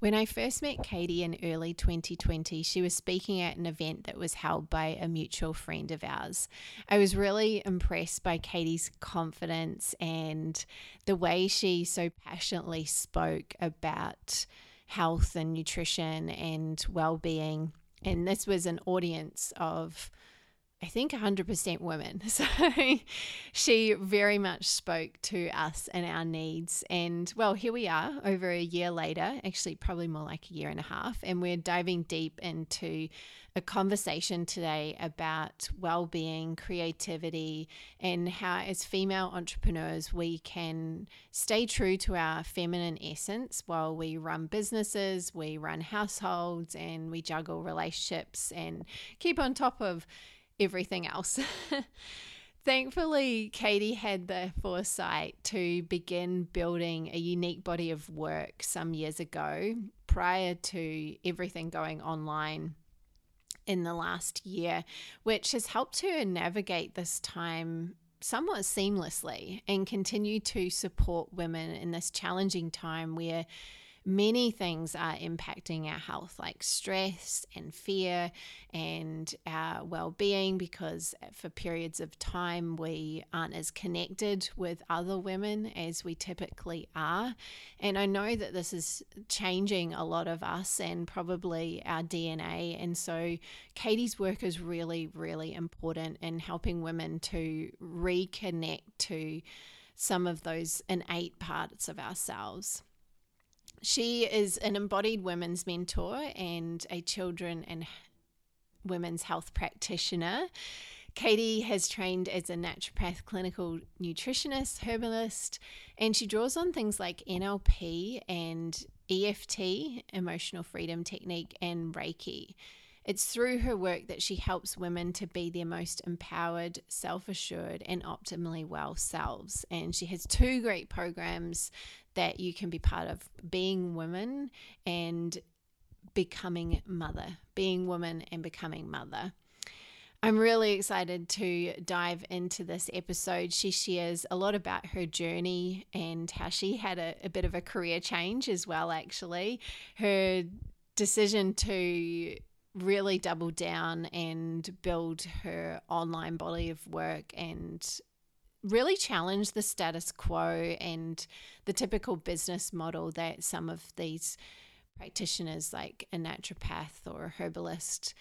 When I first met Katie in early 2020, she was speaking at an event that was held by a mutual friend of ours. I was really impressed by Katie's confidence and the way she so passionately spoke about health and nutrition and well being. And this was an audience of I think 100% women. So she very much spoke to us and our needs. And well, here we are over a year later, actually, probably more like a year and a half. And we're diving deep into a conversation today about well being, creativity, and how, as female entrepreneurs, we can stay true to our feminine essence while we run businesses, we run households, and we juggle relationships and keep on top of everything else. Thankfully, Katie had the foresight to begin building a unique body of work some years ago prior to everything going online in the last year, which has helped her navigate this time somewhat seamlessly and continue to support women in this challenging time where many things are impacting our health, like stress and fear and our well being, because for periods of time we aren't as connected with other women as we typically are. And I know that this is changing a lot of us and probably our DNA. And so Katie's work is really, really important in helping women to reconnect to some of those innate parts of ourselves. She is an embodied women's mentor and a children and women's health practitioner. Katie has trained as a naturopath, clinical nutritionist, herbalist, and she draws on things like NLP and EFT, emotional freedom technique, and Reiki. It's through her work that she helps women to be their most empowered, self assured, and optimally well selves. And she has two great programs that you can be part of being women and becoming mother, being woman and becoming mother. I'm really excited to dive into this episode. She shares a lot about her journey and how she had a, a bit of a career change as well, actually. Her decision to really double down and build her online body of work and really challenge the status quo and the typical business model that some of these practitioners like a naturopath or a herbalist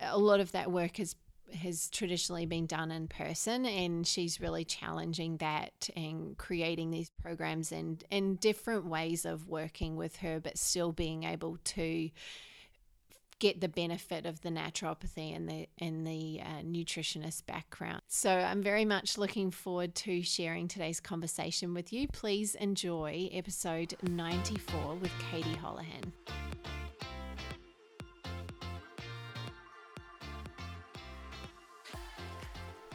a lot of that work has has traditionally been done in person and she's really challenging that and creating these programs and and different ways of working with her but still being able to get the benefit of the naturopathy and the and the uh, nutritionist background. So I'm very much looking forward to sharing today's conversation with you. Please enjoy episode 94 with Katie Holohan.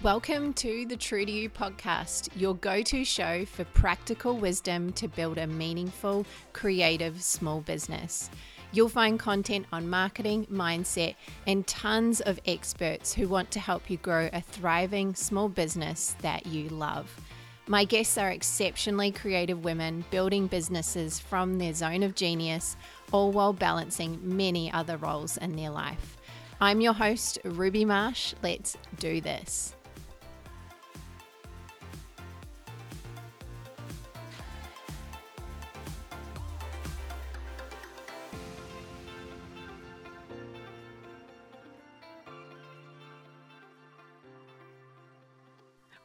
Welcome to the True to You podcast, your go to show for practical wisdom to build a meaningful, creative small business. You'll find content on marketing, mindset, and tons of experts who want to help you grow a thriving small business that you love. My guests are exceptionally creative women building businesses from their zone of genius, all while balancing many other roles in their life. I'm your host, Ruby Marsh. Let's do this.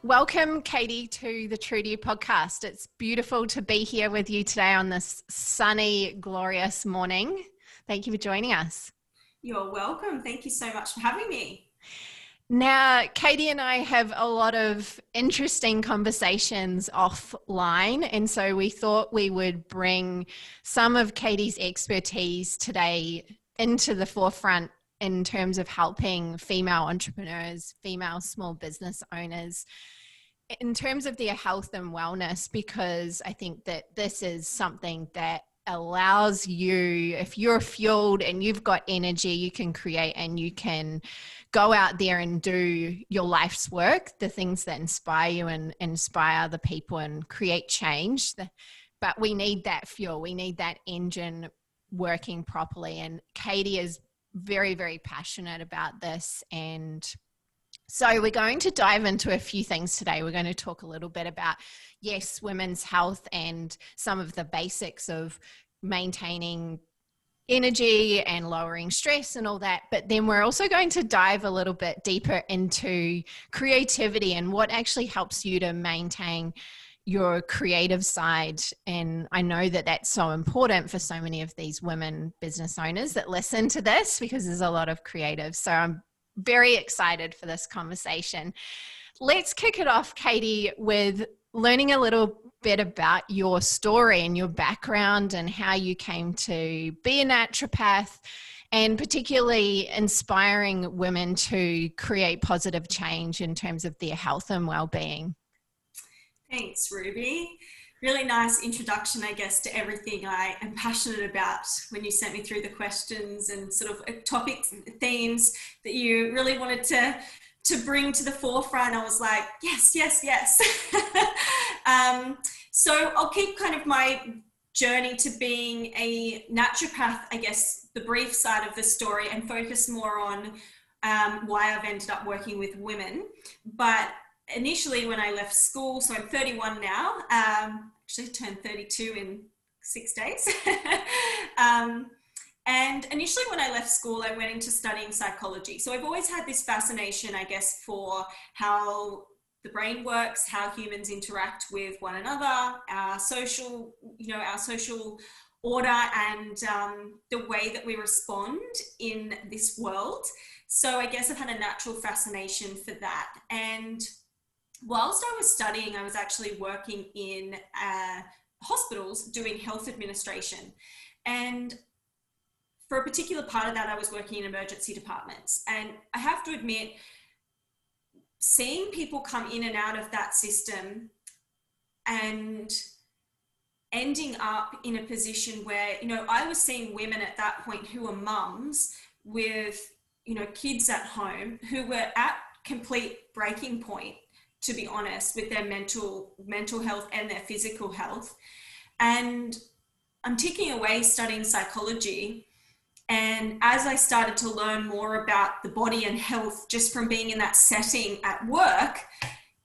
Welcome, Katie, to the True to You podcast. It's beautiful to be here with you today on this sunny, glorious morning. Thank you for joining us. You're welcome. Thank you so much for having me. Now, Katie and I have a lot of interesting conversations offline, and so we thought we would bring some of Katie's expertise today into the forefront in terms of helping female entrepreneurs, female small business owners in terms of their health and wellness, because I think that this is something that allows you, if you're fueled and you've got energy, you can create and you can go out there and do your life's work, the things that inspire you and inspire other people and create change. But we need that fuel, we need that engine working properly. And Katie is very, very passionate about this. And so we're going to dive into a few things today. We're going to talk a little bit about, yes, women's health and some of the basics of maintaining energy and lowering stress and all that. But then we're also going to dive a little bit deeper into creativity and what actually helps you to maintain your creative side. And I know that that's so important for so many of these women business owners that listen to this because there's a lot of creatives. So I'm very excited for this conversation. Let's kick it off, Katie, with learning a little bit about your story and your background and how you came to be a naturopath and particularly inspiring women to create positive change in terms of their health and well-being. Thanks, Ruby. Really nice introduction, I guess, to everything I am passionate about when you sent me through the questions and sort of topics, themes that you really wanted to to bring to the forefront. I was like, yes, yes, yes. um, so I'll keep kind of my journey to being a naturopath, I guess, the brief side of the story, and focus more on um, why I've ended up working with women. But initially, when I left school, so I'm 31 now, um, actually turned 32 in six days. um, and initially, when I left school, I went into studying psychology. So I've always had this fascination, I guess, for how the brain works, how humans interact with one another, our social, you know, our social order and um, the way that we respond in this world. So I guess I've had a natural fascination for that. And whilst I was studying, I was actually working in uh, hospitals doing health administration. And for a particular part of that, I was working in emergency departments. And I have to admit, seeing people come in and out of that system and ending up in a position where you know i was seeing women at that point who were mums with you know kids at home who were at complete breaking point to be honest with their mental mental health and their physical health and i'm ticking away studying psychology and as I started to learn more about the body and health just from being in that setting at work,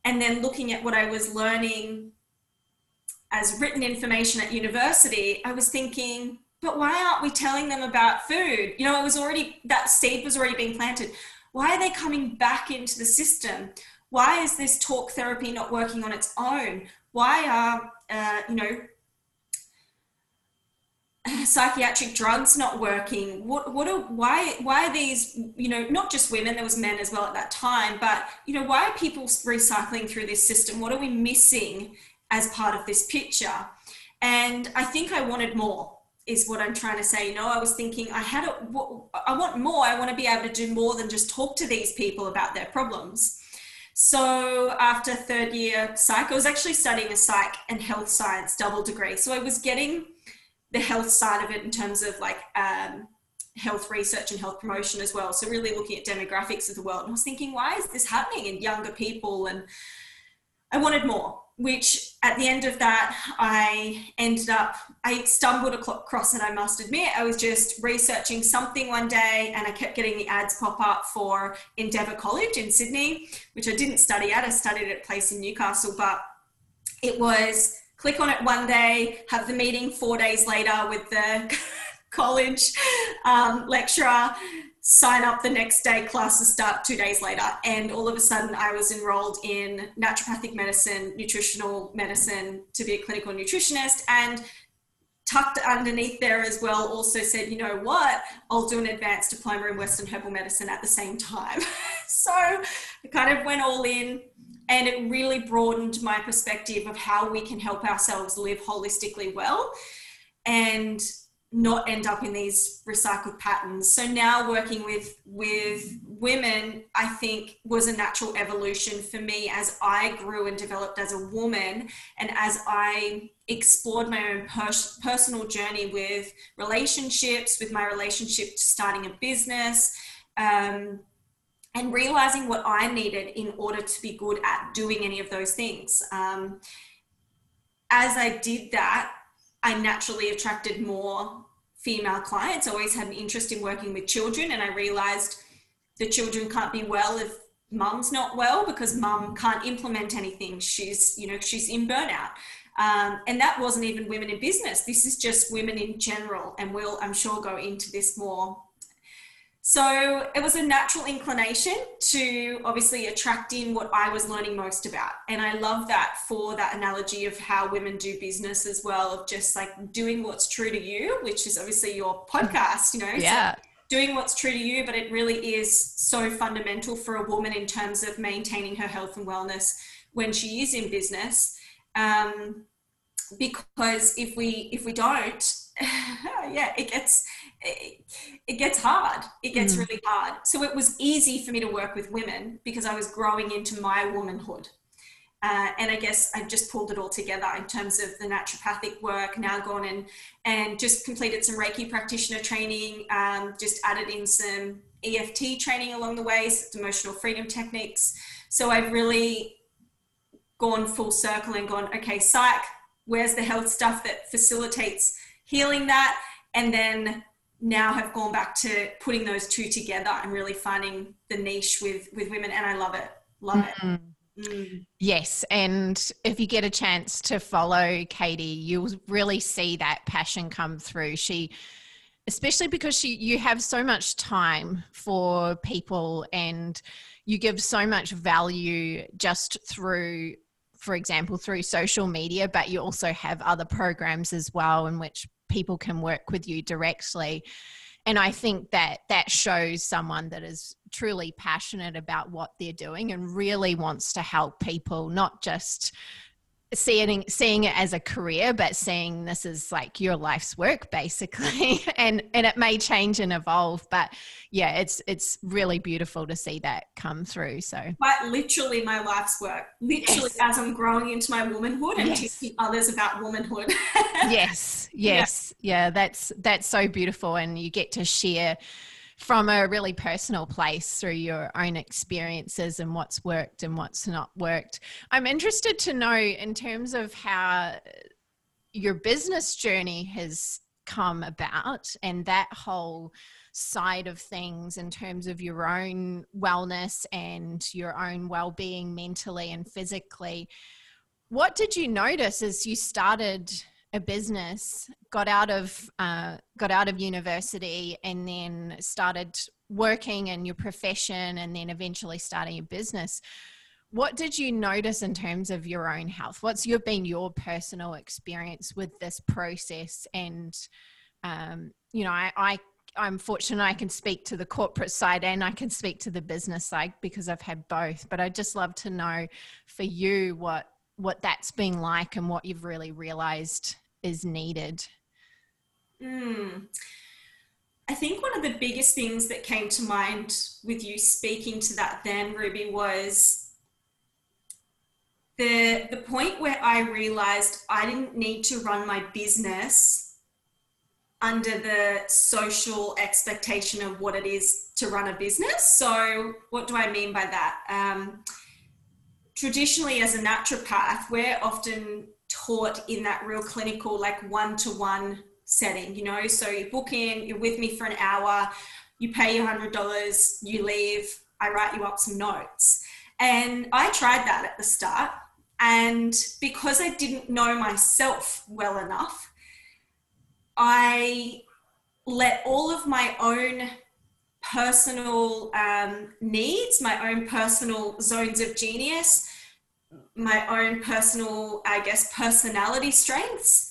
and then looking at what I was learning as written information at university, I was thinking, but why aren't we telling them about food? You know, it was already, that seed was already being planted. Why are they coming back into the system? Why is this talk therapy not working on its own? Why are, uh, you know, psychiatric drugs not working? What what are why why are these you know not just women there was men as well at that time but you know why are people recycling through this system? What are we missing as part of this picture? And i think i wanted more is what i'm trying to say. You know i was thinking i had a, i want more. I want to be able to do more than just talk to these people about their problems so after third year psych i was actually studying a psych and health science double degree so i was getting the health side of it in terms of like um, health research and health promotion as well. So really looking at demographics of the world. And I was thinking, why is this happening in younger people? And I wanted more, which at the end of that, I ended up, I stumbled across it, I must admit. I was just researching something one day and I kept getting the ads pop up for Endeavour College in Sydney, which I didn't study at. I studied at a place in Newcastle, but it was click on it one day, have the meeting four days later with the college um, lecturer, sign up the next day, classes start two days later. And all of a sudden, I was enrolled in naturopathic medicine, nutritional medicine to be a clinical nutritionist. And tucked underneath there as well also said, you know what, I'll do an advanced diploma in Western herbal medicine at the same time. so I kind of went all in and it really broadened my perspective of how we can help ourselves live holistically well and not end up in these recycled patterns so now working with with women i think was a natural evolution for me as i grew and developed as a woman and as i explored my own pers- personal journey with relationships with my relationship to starting a business um, and realizing what I needed in order to be good at doing any of those things. Um, as I did that, I naturally attracted more female clients. I always had an interest in working with children, and I realized the children can't be well if mum's not well because mum can't implement anything. She's, you know, she's in burnout. Um, and that wasn't even women in business. This is just women in general. And we'll, I'm sure, go into this more. So it was a natural inclination to obviously attract in what I was learning most about. And I love that for that analogy of how women do business as well, of just like doing what's true to you, which is obviously your podcast, you know. Yeah. So doing what's true to you, but it really is so fundamental for a woman in terms of maintaining her health and wellness when she is in business. Um, because if we if we don't, yeah, it gets it, it, gets hard. It gets mm. really hard. So it was easy for me to work with women because I was growing into my womanhood. Uh, and I guess I've just pulled it all together in terms of the naturopathic work. Now gone and and just completed some Reiki practitioner training. Um, just added in some EFT training along the way, emotional freedom techniques. So I've really gone full circle and gone, okay, psych. Where's the health stuff that facilitates healing that? And then now have gone back to putting those two together and really finding the niche with with women, and I love it. Love mm-hmm. it. Mm. Yes. And if you get a chance to follow Katie, you'll really see that passion come through. She, especially because she, you have so much time for people and you give so much value just through, for example, through social media, but you also have other programs as well in which people can work with you directly. And i think that that shows someone that is truly passionate about what they're doing and really wants to help people not just seeing seeing it as a career but seeing this as like your life's work basically and and it may change and evolve but yeah it's it's really beautiful to see that come through so quite literally my life's work literally yes. as i'm growing into my womanhood and yes. teaching others about womanhood yes yes yeah. yeah that's that's so beautiful and you get to share from a really personal place through your own experiences and what's worked and what's not worked. I'm interested to know in terms of how your business journey has come about and that whole side of things in terms of your own wellness and your own well-being mentally and physically what did you notice as you started a business, got out of uh, got out of university, and then started working in your profession, and then eventually starting a business. What did you notice in terms of your own health? What's your been your personal experience with this process? And um, you know, I, I I'm fortunate I can speak to the corporate side and I can speak to the business side because I've had both. But I'd just love to know for you what what that's been like and what you've really realized is needed? Mm. I think one of the biggest things that came to mind with you speaking to that then, Ruby, was the the point where I realized I didn't need to run my business under the social expectation of what it is to run a business. So, what do I mean by that? Um, traditionally, as a naturopath, we're often taught in that real clinical, like one to one setting, you know. So you book in, you're with me for an hour, you pay your hundred dollars, you leave, I write you up some notes. And I tried that at the start. And because I didn't know myself well enough, I let all of my own personal um, needs, my own personal zones of genius, my own personal, I guess, personality strengths,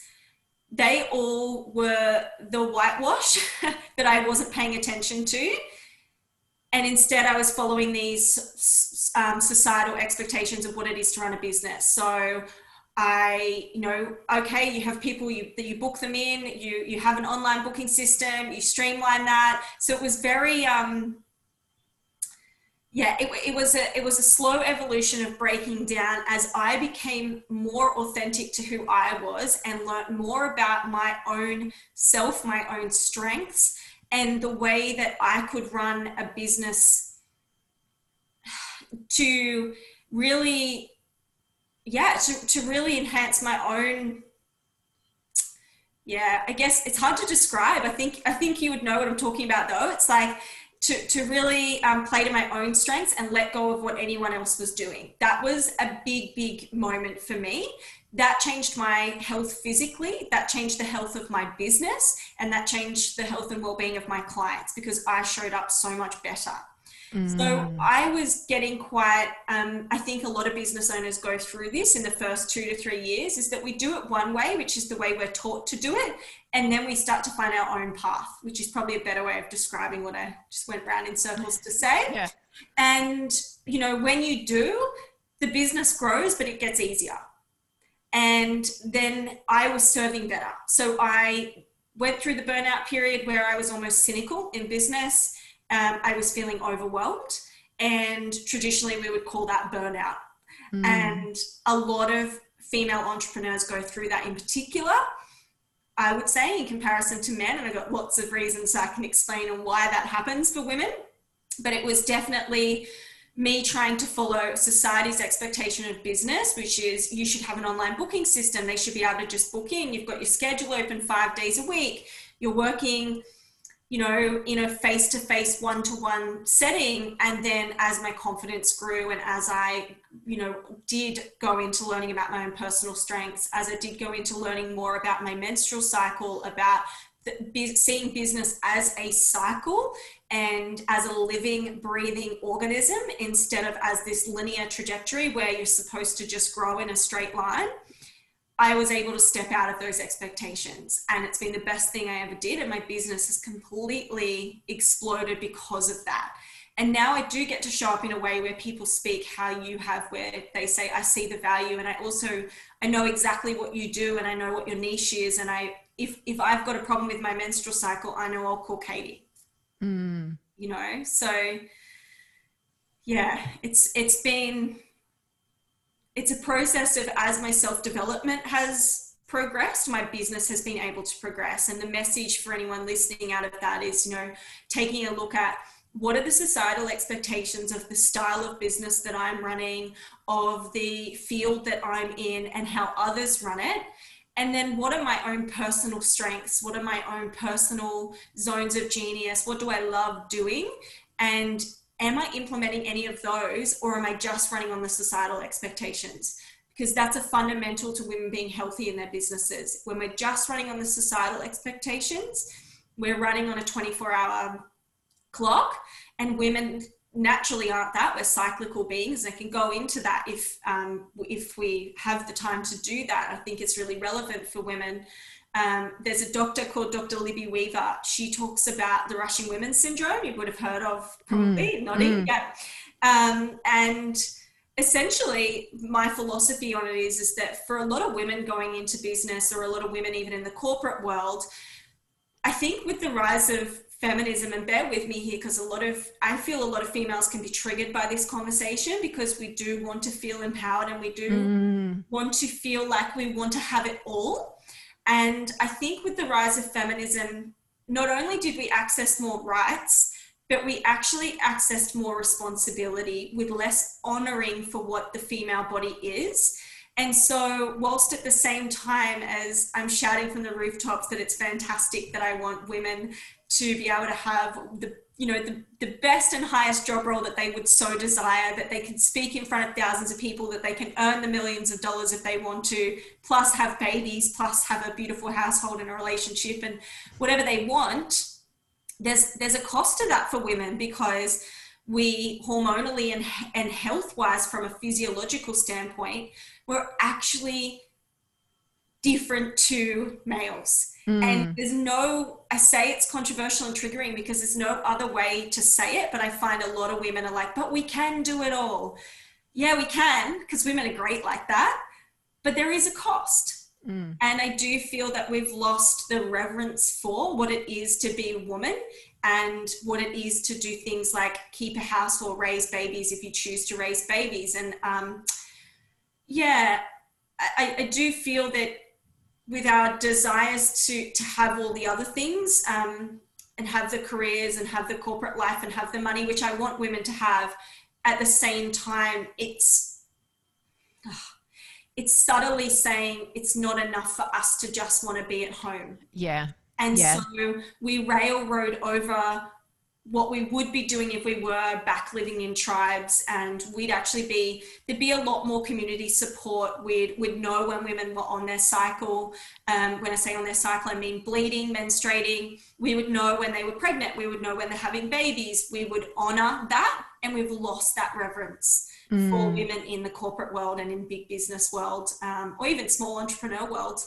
they all were the whitewash that I wasn't paying attention to. And instead, I was following these um, societal expectations of what it is to run a business. So, I, you know, okay, you have people you, that you book them in, you you have an online booking system, you streamline that. So it was very um, yeah, it, it was a it was a slow evolution of breaking down as I became more authentic to who I was and learned more about my own self, my own strengths, and the way that I could run a business to really, yeah, to, to really enhance my own Yeah, I guess it's hard to describe. I think I think you would know what I'm talking about though. It's like to, to really um, play to my own strengths and let go of what anyone else was doing. That was a big, big moment for me. That changed my health physically, that changed the health of my business, and that changed the health and well being of my clients because I showed up so much better. Mm. So I was getting quite, um, I think a lot of business owners go through this in the first two to three years is that we do it one way, which is the way we're taught to do it. And then we start to find our own path, which is probably a better way of describing what I just went round in circles to say. Yeah. And, you know, when you do, the business grows, but it gets easier. And then I was serving better. So I went through the burnout period where I was almost cynical in business um, I was feeling overwhelmed. And traditionally, we would call that burnout. Mm. And a lot of female entrepreneurs go through that in particular. I would say, in comparison to men, and I've got lots of reasons I can explain on why that happens for women. But it was definitely me trying to follow society's expectation of business, which is you should have an online booking system. They should be able to just book in. You've got your schedule open five days a week. You're working you know, in a face to face, one to one setting. And then as my confidence grew and as I, you know, did go into learning about my own personal strengths, as I did go into learning more about my menstrual cycle, about the, seeing business as a cycle and as a living, breathing organism instead of as this linear trajectory where you're supposed to just grow in a straight line. I was able to step out of those expectations. And it's been the best thing I ever did. And my business has completely exploded because of that. And now I do get to show up in a way where people speak how you have, where they say, I see the value. And I also, I know exactly what you do and I know what your niche is. And I, if, if I've got a problem with my menstrual cycle, I know I'll call Katie. Mm. You know, so yeah, it's, it's been, it's a process of as my self development has progressed, my business has been able to progress. And the message for anyone listening out of that is, you know, taking a look at what are the societal expectations of the style of business that I'm running, of the field that I'm in, and how others run it. And then what are my own personal strengths? What are my own personal zones of genius? What do I love doing? And am I implementing any of those or am I just running on the societal expectations? Because that's a fundamental to women being healthy in their businesses. When we're just running on the societal expectations, we're running on a 24 hour clock, and women naturally aren't that. We're cyclical beings. I can go into that if um, if we have the time to do that. I think it's really relevant for women um, there's a doctor called Dr. Libby Weaver. She talks about the rushing women syndrome. You would have heard of probably mm. nodding. Mm. Yeah. Um, and essentially, my philosophy on it is, is that for a lot of women going into business or a lot of women even in the corporate world, I think with the rise of feminism and bear with me here because a lot of i feel a lot of females can be triggered by this conversation because we do want to feel empowered and we do mm. want to feel like we want to have it all and I think with the rise of feminism, not only did we access more rights, but we actually accessed more responsibility with less honoring for what the female body is. And so, whilst at the same time as I'm shouting from the rooftops that it's fantastic that I want women to be able to have the you know the, the best and highest job role that they would so desire that they can speak in front of thousands of people that they can earn the millions of dollars if they want to plus have babies plus have a beautiful household and a relationship and whatever they want. There's there's a cost to that for women because we hormonally and, and health wise from a physiological standpoint we're actually different to males Mm. And there's no, I say it's controversial and triggering because there's no other way to say it, but I find a lot of women are like, but we can do it all. Yeah, we can, because women are great like that, but there is a cost. Mm. And I do feel that we've lost the reverence for what it is to be a woman and what it is to do things like keep a house or raise babies if you choose to raise babies. And um, yeah, I, I do feel that with our desires to to have all the other things um, and have the careers and have the corporate life and have the money which i want women to have at the same time it's it's subtly saying it's not enough for us to just want to be at home. Yeah. And yeah. so we railroad over what we would be doing if we were back living in tribes and we'd actually be there'd be a lot more community support. We'd we'd know when women were on their cycle. Um, when i say on their cycle i mean bleeding menstruating. We would know when they were pregnant. We would know when they're having babies. We would honor that and we've lost that reverence mm. for women in the corporate world and in big business world um, or even small entrepreneur world.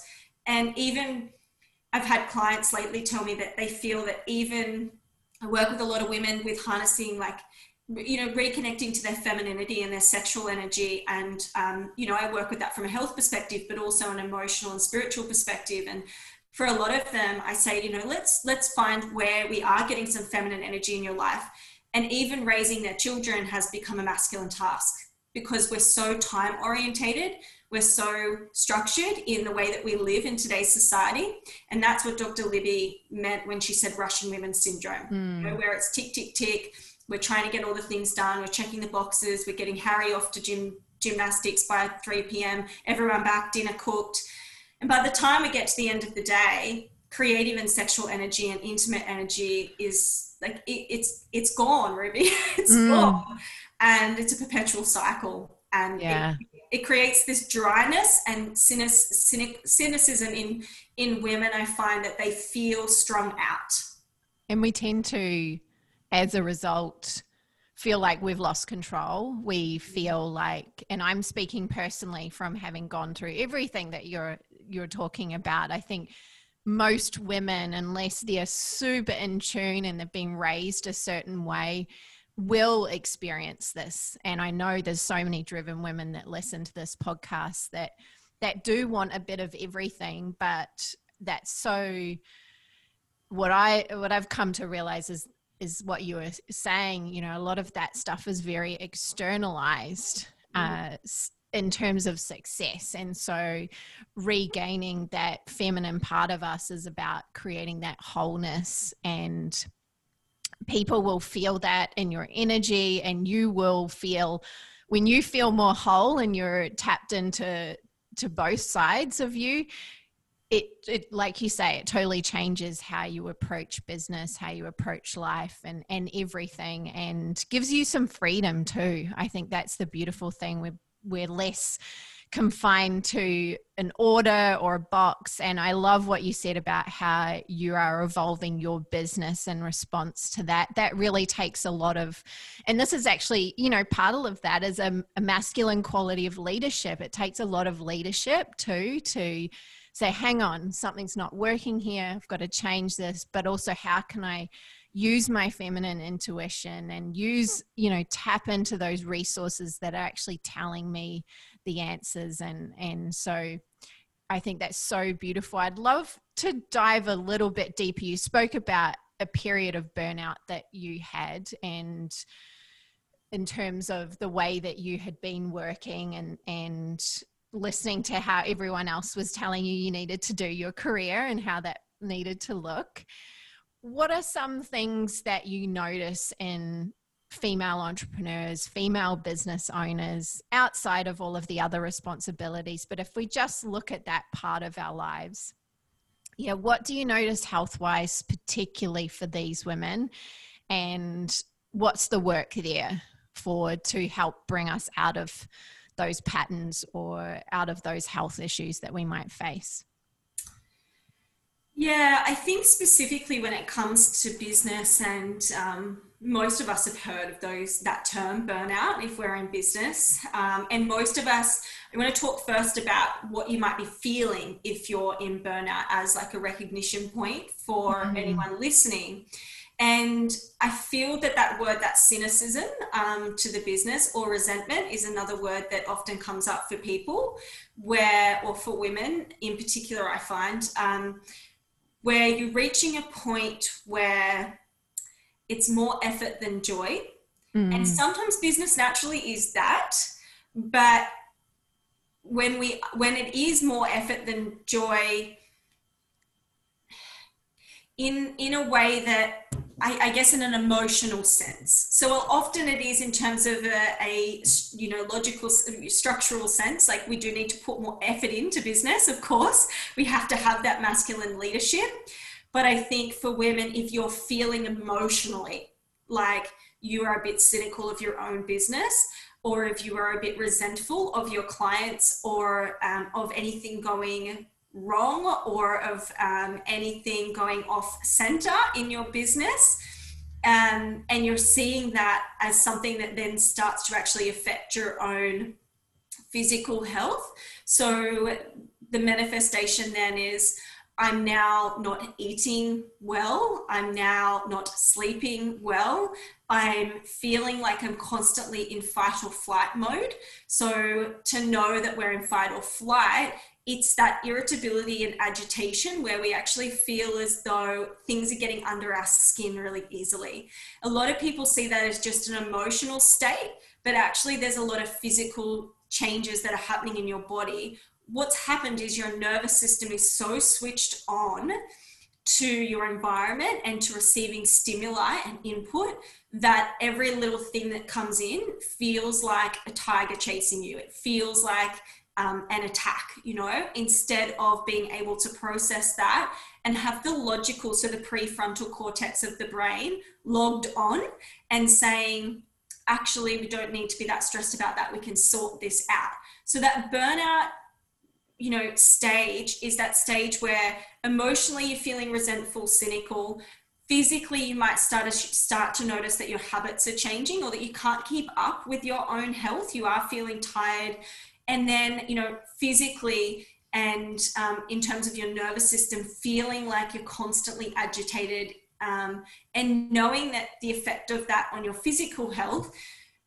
And even i've had clients lately tell me that they feel that even I work with a lot of women with harnessing like you know reconnecting to their femininity and their sexual energy. And um, you know i work with that from a health perspective but also an emotional and spiritual perspective. And for a lot of them i say you know let's let's find where we are getting some feminine energy in your life. And even raising their children has become a masculine task because we're so time orientated we're so structured in the way that we live in today's society. And that's what Dr. Libby meant when she said rushing women's syndrome, mm. you know, where it's tick, tick, tick. We're trying to get all the things done. We're checking the boxes. We're getting Harry off to gym gymnastics by 3 p.m. Everyone back, dinner cooked. And by the time we get to the end of the day, creative and sexual energy and intimate energy is like it, it's it's gone, Ruby. it's mm. gone, and it's a perpetual cycle. And yeah. it, it creates this dryness and cynic, cynic, cynicism in in women i find that they feel strung out. And we tend to as a result feel like we've lost control. We feel like and i'm speaking personally from having gone through everything that you're you're talking about. I think most women unless they're super in tune and they've been raised a certain way will experience this and i know there's so many driven women that listen to this podcast that that do want a bit of everything but that's so what i what i've come to realize is is what you were saying you know a lot of that stuff is very externalized mm-hmm. uh, in terms of success and so regaining that feminine part of us is about creating that wholeness and people will feel that in your energy and you will feel when you feel more whole and you're tapped into to both sides of you it, it like you say it totally changes how you approach business how you approach life and and everything and gives you some freedom too. I think that's the beautiful thing. We're we're less confined to an order or a box. And I love what you said about how you are evolving your business in response to that. That really takes a lot of, and this is actually, you know, part of that is a, a masculine quality of leadership. It takes a lot of leadership too to say, hang on, something's not working here. I've got to change this. But also, how can I? Use my feminine intuition and use you know tap into those resources that are actually telling me the answers and and so I think that's so beautiful. I'd love to dive a little bit deeper. You spoke about a period of burnout that you had and in terms of the way that you had been working and and listening to how everyone else was telling you you needed to do your career and how that needed to look. What are some things that you notice in female entrepreneurs, female business owners, outside of all of the other responsibilities. But if we just look at that part of our lives, yeah, what do you notice health wise, particularly for these women? And what's the work there for to help bring us out of those patterns or out of those health issues that we might face? Yeah, I think specifically when it comes to business and um, most of us have heard of those that term burnout if we're in business um, and most of us i want to talk first about what you might be feeling if you're in burnout as like a recognition point for mm-hmm. anyone listening and i feel that that word that cynicism um, to the business or resentment is another word that often comes up for people where or for women in particular i find um, where you're reaching a point where it's more effort than joy. Mm. And sometimes business naturally is that, but when we when it is more effort than joy in in a way that I, I, guess in an emotional sense. So often it is in terms of a, a, you know logical structural sense. Like we do need to put more effort into business. Of course, we have to have that masculine leadership. But I think for women, if you're feeling emotionally like you are a bit cynical of your own business, or if you are a bit resentful of your clients or um, of anything going wrong or of um, anything going off center in your business. Um, and you're seeing that as something that then starts to actually affect your own physical health. So the manifestation then is I'm now not eating well. I'm now not sleeping well. I'm feeling like I'm constantly in fight or flight mode. So, to know that we're in fight or flight it's that irritability and agitation where we actually feel as though things are getting under our skin really easily. A lot of people see that as just an emotional state, but actually, there's a lot of physical changes that are happening in your body. What's happened is your nervous system is so switched on to your environment and to receiving stimuli and input that every little thing that comes in feels like a tiger chasing you. It feels like um, an attack, you know, instead of being able to process that and have the logical, so the prefrontal cortex of the brain logged on and saying, actually, we don't need to be that stressed about that. We can sort this out. So that burnout, you know, stage is that stage where emotionally you're feeling resentful, cynical. Physically, you might start to start to notice that your habits are changing, or that you can't keep up with your own health. You are feeling tired and then you know physically and um, in terms of your nervous system feeling like you're constantly agitated um, and knowing that the effect of that on your physical health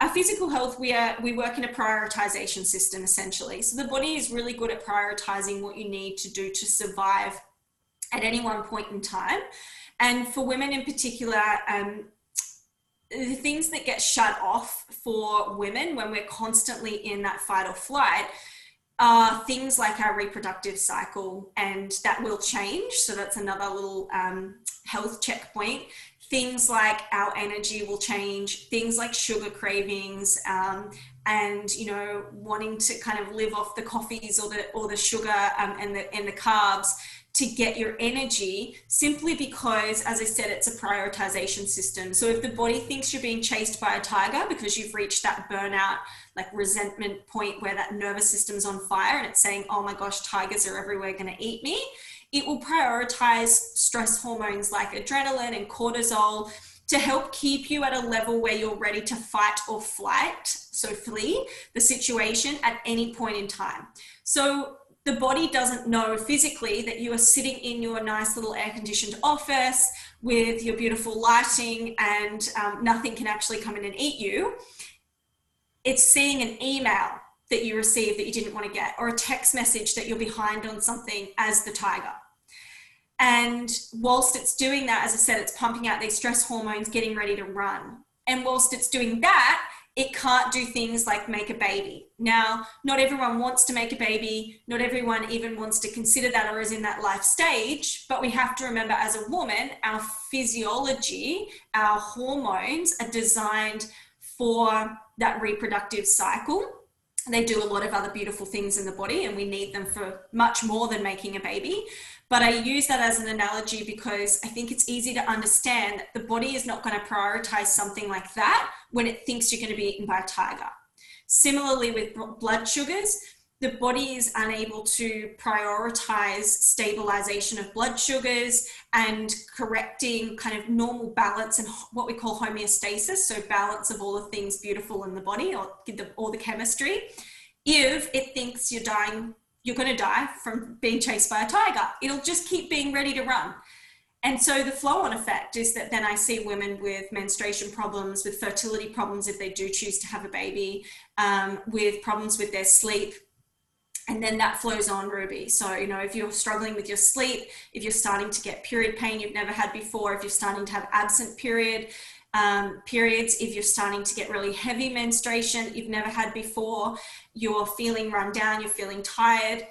our physical health we are we work in a prioritization system essentially. So the body is really good at prioritizing what you need to do to survive at any one point in time. And for women in particular um, the things that get shut off for women when we're constantly in that fight or flight are things like our reproductive cycle, and that will change. So that's another little um, health checkpoint. Things like our energy will change, things like sugar cravings, um, and you know wanting to kind of live off the coffees or the or the sugar um, and the and the carbs to get your energy simply because, as I said, it's a prioritization system. So if the body thinks you're being chased by a tiger because you've reached that burnout, like resentment point where that nervous system's on fire and it's saying, oh my gosh, tigers are everywhere going to eat me, it will prioritize stress hormones like adrenaline and cortisol to help keep you at a level where you're ready to fight or flight, so flee the situation at any point in time. So the body doesn't know physically that you are sitting in your nice little air conditioned office with your beautiful lighting and um, nothing can actually come in and eat you. It's seeing an email that you received that you didn't want to get, or a text message that you're behind on something as the tiger. And whilst it's doing that, as I said, it's pumping out these stress hormones, getting ready to run. And whilst it's doing that, it can't do things like make a baby. Now, not everyone wants to make a baby, not everyone even wants to consider that or is in that life stage, but we have to remember as a woman, our physiology, our hormones are designed for that reproductive cycle. They do a lot of other beautiful things in the body, and we need them for much more than making a baby. But I use that as an analogy because I think it's easy to understand that the body is not going to prioritize something like that when it thinks you're going to be eaten by a tiger. Similarly, with blood sugars, the body is unable to prioritize stabilization of blood sugars and correcting kind of normal balance and what we call homeostasis so balance of all the things beautiful in the body or the, all the chemistry if it thinks you're dying you're going to die from being chased by a tiger. It'll just keep being ready to run. And so the flow on effect is that then I see women with menstruation problems, with fertility problems if they do choose to have a baby, um, with problems with their sleep. And then that flows on, Ruby. So, you know, if you're struggling with your sleep, if you're starting to get period pain you've never had before, if you're starting to have absent period, um, periods, if you're starting to get really heavy menstruation you've never had before, you're feeling run down, you're feeling tired,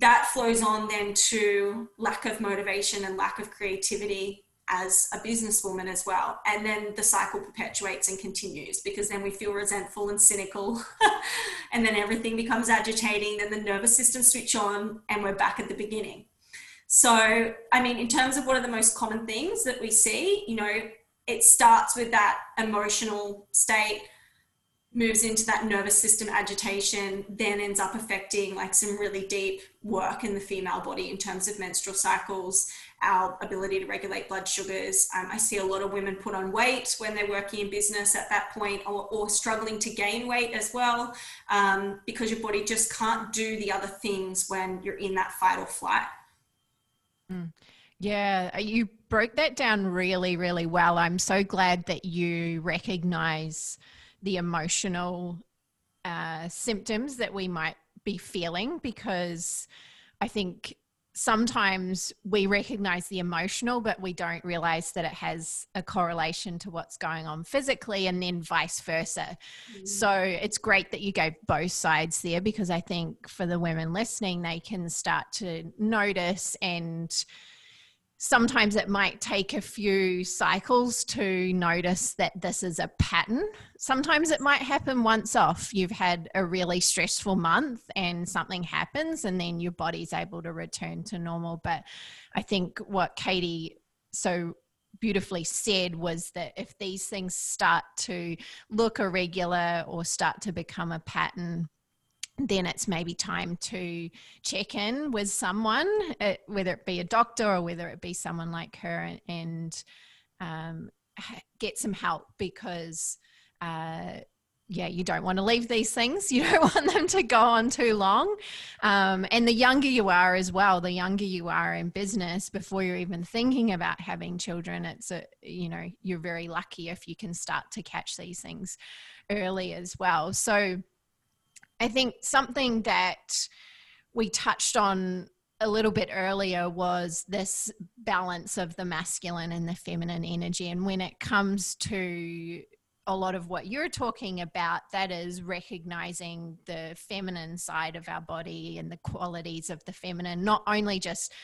that flows on then to lack of motivation and lack of creativity as a businesswoman as well. And then the cycle perpetuates and continues because then we feel resentful and cynical. and then everything becomes agitating. Then the nervous system switch on and we're back at the beginning. So, I mean, in terms of what are the most common things that we see, you know, it starts with that emotional state moves into that nervous system agitation, then ends up affecting like some really deep work in the female body in terms of menstrual cycles, our ability to regulate blood sugars. Um, I see a lot of women put on weight when they're working in business at that point or, or struggling to gain weight as well um, because your body just can't do the other things when you're in that fight or flight. Mm. Yeah, uh, you broke that down really, really well. I'm so glad that you recognize the emotional uh, symptoms that we might be feeling because I think sometimes we recognize the emotional, but we don't realize that it has a correlation to what's going on physically, and then vice versa. Mm. So it's great that you gave both sides there because I think for the women listening, they can start to notice and sometimes it might take a few cycles to notice that this is a pattern. Sometimes it might happen once off. You've had a really stressful month and something happens, and then your body's able to return to normal. But I think what Katie so beautifully said was that if these things start to look irregular or start to become a pattern, then it's maybe time to check in with someone, uh, whether it be a doctor or whether it be someone like her, and um, get some help because, uh, yeah, you don't want to leave these things. You don't want them to go on too long. Um, and the younger you are as well, the younger you are in business before you're even thinking about having children, it's a, you know, you're very lucky if you can start to catch these things early as well. So, I think something that we touched on a little bit earlier was this balance of the masculine and the feminine energy. And when it comes to a lot of what you're talking about, that is recognizing the feminine side of our body and the qualities of the feminine, not only just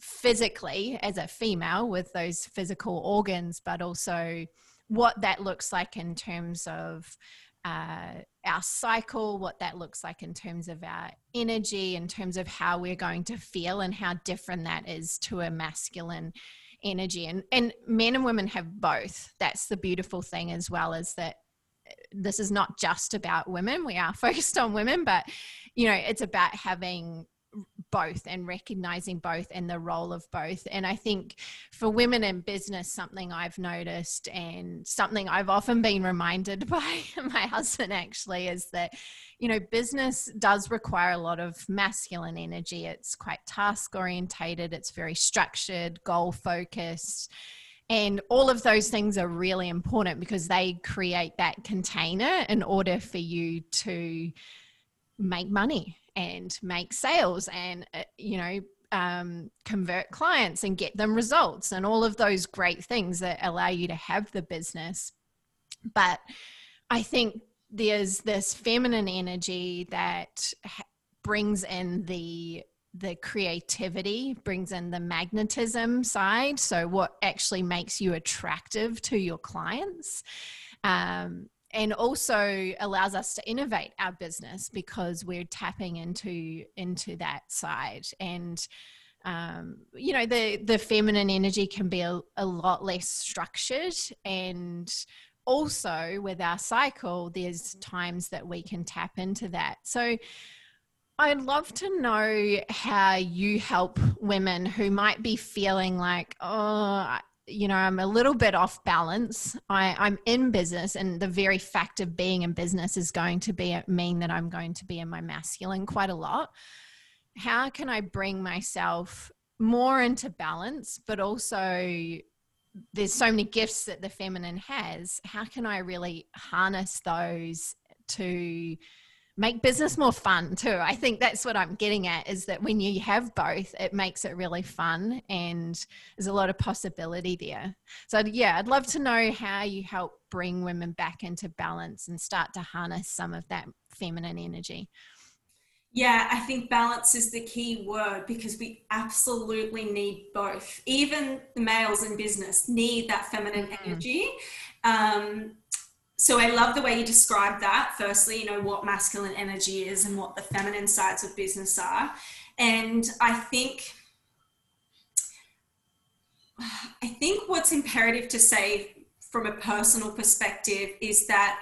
physically as a female with those physical organs, but also what that looks like in terms of uh, our cycle, what that looks like in terms of our energy, in terms of how we're going to feel, and how different that is to a masculine energy. And, and men and women have both. That's the beautiful thing, as well, as that uh, this is not just about women. We are focused on women, but you know, it's about having both and recognizing both and the role of both. And I think for women in business, something I've noticed and something I've often been reminded by my husband actually is that, you know, business does require a lot of masculine energy. It's quite task orientated, it's very structured, goal focused. And all of those things are really important because they create that container in order for you to make money and make sales and uh, you know um, convert clients and get them results and all of those great things that allow you to have the business. But i think there's this feminine energy that brings in the the creativity brings in the magnetism side. So what actually makes you attractive to your clients um, and also allows us to innovate our business because we're tapping into into that side. And um, you know the the feminine energy can be a, a lot less structured. And also with our cycle there's times that we can tap into that. So I'd love to know how you help women who might be feeling like, oh, you know i'm a little bit off balance. I, i'm in business and the very fact of being in business is going to be mean that i'm going to be in my masculine quite a lot. How can i bring myself more into balance but also there's so many gifts that the feminine has. How can i really harness those to make business more fun too. I think that's what I'm getting at is that when you have both, it makes it really fun and there's a lot of possibility there. So, yeah, I'd love to know how you help bring women back into balance and start to harness some of that feminine energy. Yeah, I think balance is the key word because we absolutely need both. Even the males in business need that feminine mm-hmm. energy. Um, so I love the way you described that. Firstly, you know, what masculine energy is and what the feminine sides of business are. And I think I think what's imperative to say from a personal perspective is that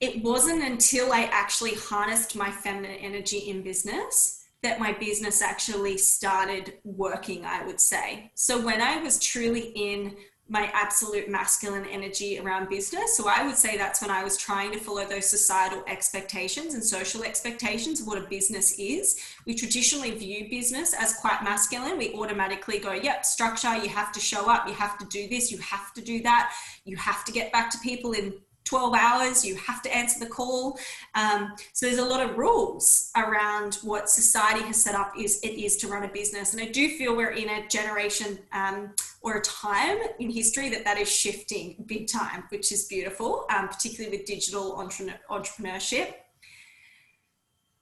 it wasn't until I actually harnessed my feminine energy in business that my business actually started working, I would say. So when I was truly in my absolute masculine energy around business. So I would say that's when I was trying to follow those societal expectations and social expectations of what a business is. We traditionally view business as quite masculine. We automatically go, yep, structure, you have to show up, you have to do this, you have to do that, you have to get back to people in 12 hours, you have to answer the call. Um, so there's a lot of rules around what society has set up is it is to run a business. And I do feel we're in a generation um, or a time in history that that is shifting big time, which is beautiful, um, particularly with digital entre- entrepreneurship.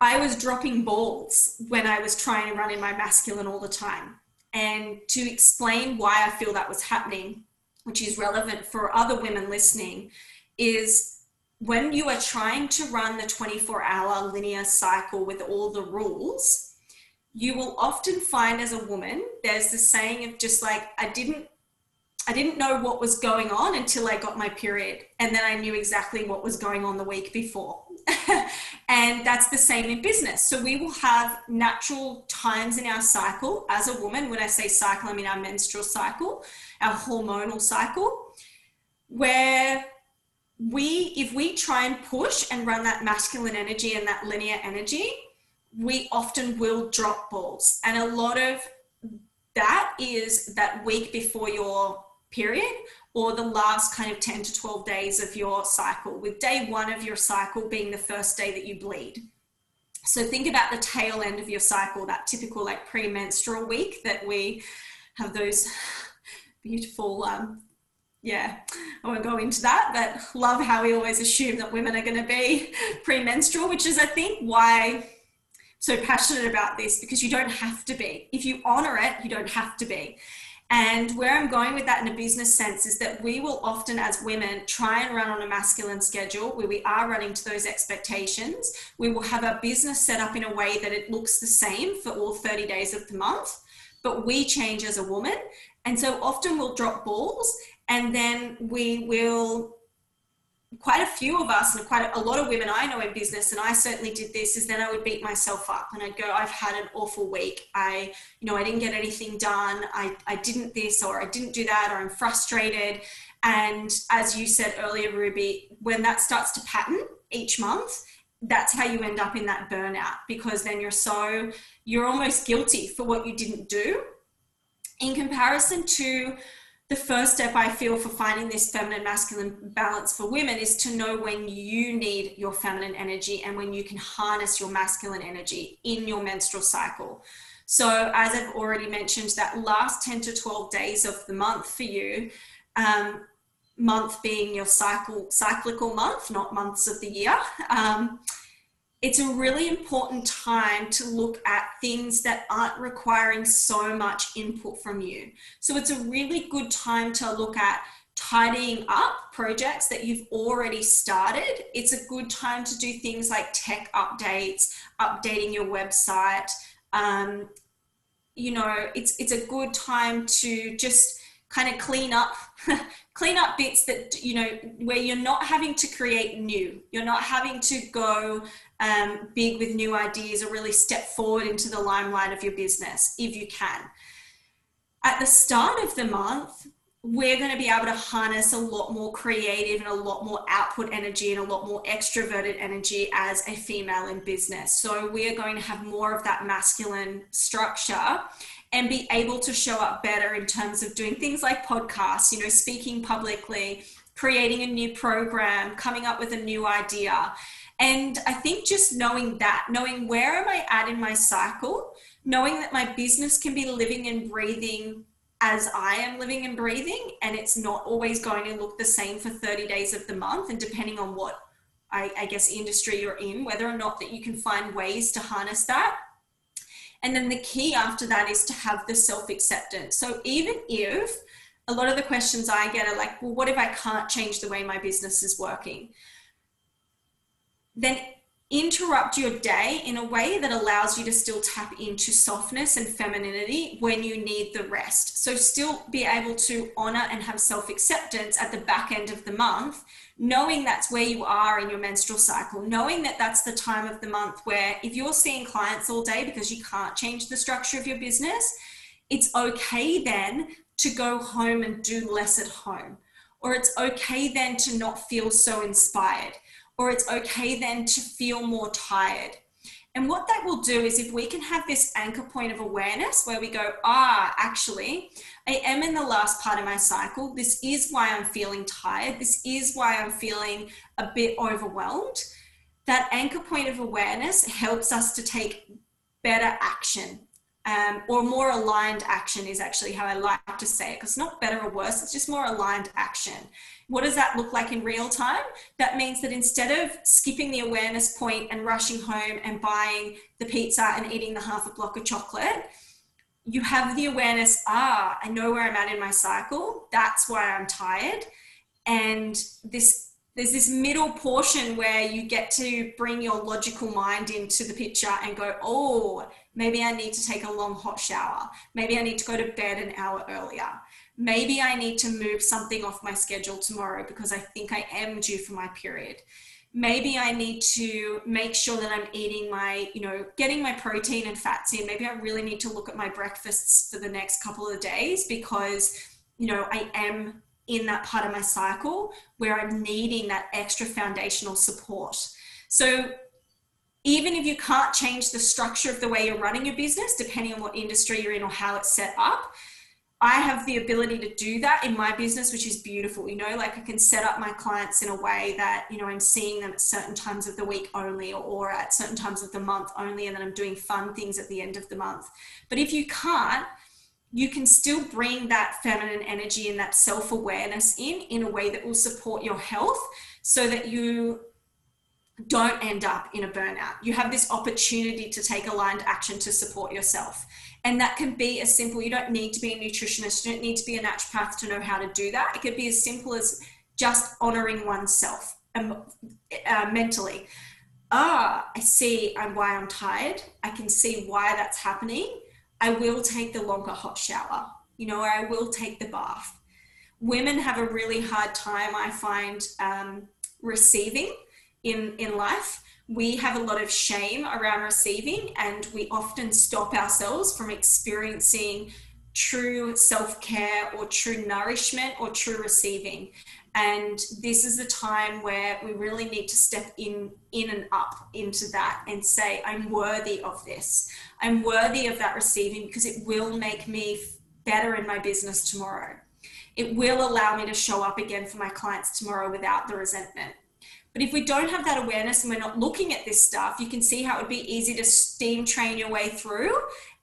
I was dropping balls when I was trying to run in my masculine all the time. And to explain why I feel that was happening, which is relevant for other women listening, is when you are trying to run the 24 hour linear cycle with all the rules, you will often find as a woman, there's the saying of just like, I didn't. I didn't know what was going on until I got my period. And then I knew exactly what was going on the week before. and that's the same in business. So we will have natural times in our cycle as a woman. When I say cycle, I mean our menstrual cycle, our hormonal cycle, where we if we try and push and run that masculine energy and that linear energy we often will drop balls. And a lot of that is that week before your period or the last kind of 10 to 12 days of your cycle with day one of your cycle being the first day that you bleed. So think about the tail end of your cycle that typical like premenstrual week that we have those beautiful um, yeah, I won't go into that, but love how we always assume that women are going to be premenstrual, which is, I think, why I'm so passionate about this because you don't have to be. If you honor it, you don't have to be. And where I'm going with that in a business sense is that we will often, as women, try and run on a masculine schedule where we are running to those expectations. We will have our business set up in a way that it looks the same for all 30 days of the month, but we change as a woman. And so often we'll drop balls and then we will quite a few of us and quite a, lot of women I know in business, and I certainly did this, is then I would beat myself up and I'd go, I've had an awful week. I, you know, I didn't get anything done. I, I didn't this or I didn't do that or I'm frustrated. And as you said earlier, Ruby, when that starts to pattern each month, that's how you end up in that burnout because then you're so, you're almost guilty for what you didn't do in comparison to the first step I feel for finding this feminine masculine balance for women is to know when you need your feminine energy and when you can harness your masculine energy in your menstrual cycle. So, as I've already mentioned, that last 10 to 12 days of the month for you, um, month being your cycle, cyclical month, not months of the year. Um, it's a really important time to look at things that aren't requiring so much input from you. So it's a really good time to look at tidying up projects that you've already started. It's a good time to do things like tech updates, updating your website. Um, you know, it's it's a good time to just kind of clean up clean up bits that you know where you're not having to create new you're not having to go um, big with new ideas or really step forward into the limelight of your business if you can. At the start of the month, we're going to be able to harness a lot more creative and a lot more output energy and a lot more extroverted energy as a female in business. So we are going to have more of that masculine structure and be able to show up better in terms of doing things like podcasts, you know, speaking publicly, creating a new program, coming up with a new idea. And I think just knowing that, knowing where am I at in my cycle, knowing that my business can be living and breathing as I am living and breathing, and it's not always going to look the same for 30 days of the month. And depending on what I, guess, industry you're in, whether or not that you can find ways to harness that. And then the key after that is to have the self acceptance. So even if a lot of the questions I get are like, well, what if I can't change the way my business is working? Then interrupt your day in a way that allows you to still tap into softness and femininity when you need the rest. So, still be able to honor and have self acceptance at the back end of the month, knowing that's where you are in your menstrual cycle, knowing that that's the time of the month where if you're seeing clients all day because you can't change the structure of your business, it's okay then to go home and do less at home. Or it's okay then to not feel so inspired or it's okay then to feel more tired. And what that will do is if we can have this anchor point of awareness where we go, ah, actually, I am in the last part of my cycle. This is why I'm feeling tired. This is why I'm feeling a bit overwhelmed. That anchor point of awareness helps us to take better action um, or more aligned action is actually how I like to say it because it's not better or worse, it's just more aligned action. What does that look like in real time? That means that instead of skipping the awareness point and rushing home and buying the pizza and eating the half a block of chocolate, you have the awareness ah, I know where I'm at in my cycle. That's why I'm tired. And this there's this middle portion where you get to bring your logical mind into the picture and go, oh, maybe I need to take a long hot shower. Maybe I need to go to bed an hour earlier maybe I need to move something off my schedule tomorrow because I think I am due for my period. Maybe I need to make sure that I'm eating my, you know, getting my protein and fats in. Maybe I really need to look at my breakfasts for the next couple of days because, you know, I am in that part of my cycle where I'm needing that extra foundational support. So even if you can't change the structure of the way you're running your business, depending on what industry you're in or how it's set up, I have the ability to do that in my business, which is beautiful. You know, like I can set up my clients in a way that, you know, I'm seeing them at certain times of the week only or, or at certain times of the month only, and then I'm doing fun things at the end of the month. But if you can't, you can still bring that feminine energy and that self awareness in in a way that will support your health so that you don't end up in a burnout. You have this opportunity to take aligned action to support yourself. And that can be as simple, you don't need to be a nutritionist, you don't need to be a naturopath to know how to do that. It could be as simple as just honoring oneself um, uh, mentally. Ah, I see why I'm tired. I can see why that's happening. I will take the longer hot shower, you know, or I will take the bath. Women have a really hard time, I find, um, receiving in, in life we have a lot of shame around receiving and we often stop ourselves from experiencing true self-care or true nourishment or true receiving. And this is the time where we really need to step in in and up into that and say i'm worthy of this. I'm worthy of that receiving because it will make me better in my business tomorrow. It will allow me to show up again for my clients tomorrow without the resentment but if we don't have that awareness and we're not looking at this stuff, you can see how it would be easy to steam train your way through